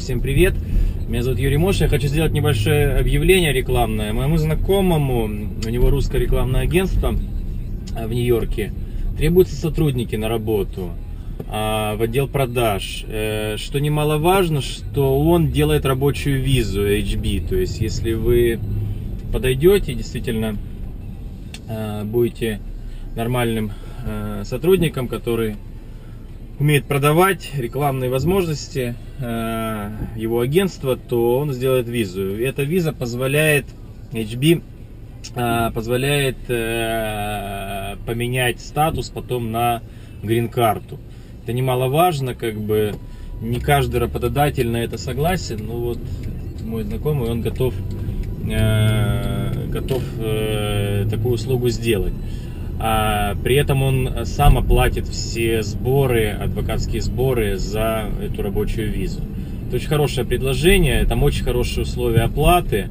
Всем привет! Меня зовут Юрий Мош. Я хочу сделать небольшое объявление рекламное. Моему знакомому, у него русское рекламное агентство а, в Нью-Йорке, требуются сотрудники на работу а, в отдел продаж. Э, что немаловажно, что он делает рабочую визу HB. То есть, если вы подойдете, действительно э, будете нормальным э, сотрудником, который умеет продавать рекламные возможности э, его агентства, то он сделает визу. И эта виза позволяет HB э, позволяет э, поменять статус потом на грин-карту. Это немаловажно, как бы не каждый работодатель на это согласен, но вот мой знакомый, он готов, э, готов э, такую услугу сделать а при этом он сам оплатит все сборы, адвокатские сборы за эту рабочую визу. Это очень хорошее предложение, там очень хорошие условия оплаты,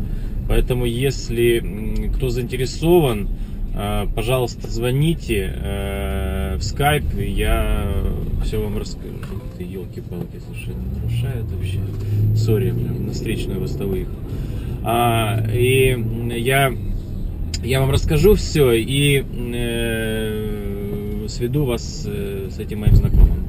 поэтому если кто заинтересован, а, пожалуйста, звоните э, в Skype, я все вам расскажу. Ты елки-палки, слушай, нарушает вообще. Сори, на встречную вас выехал. А, и я я вам расскажу все и э, сведу вас э, с этим моим знакомым.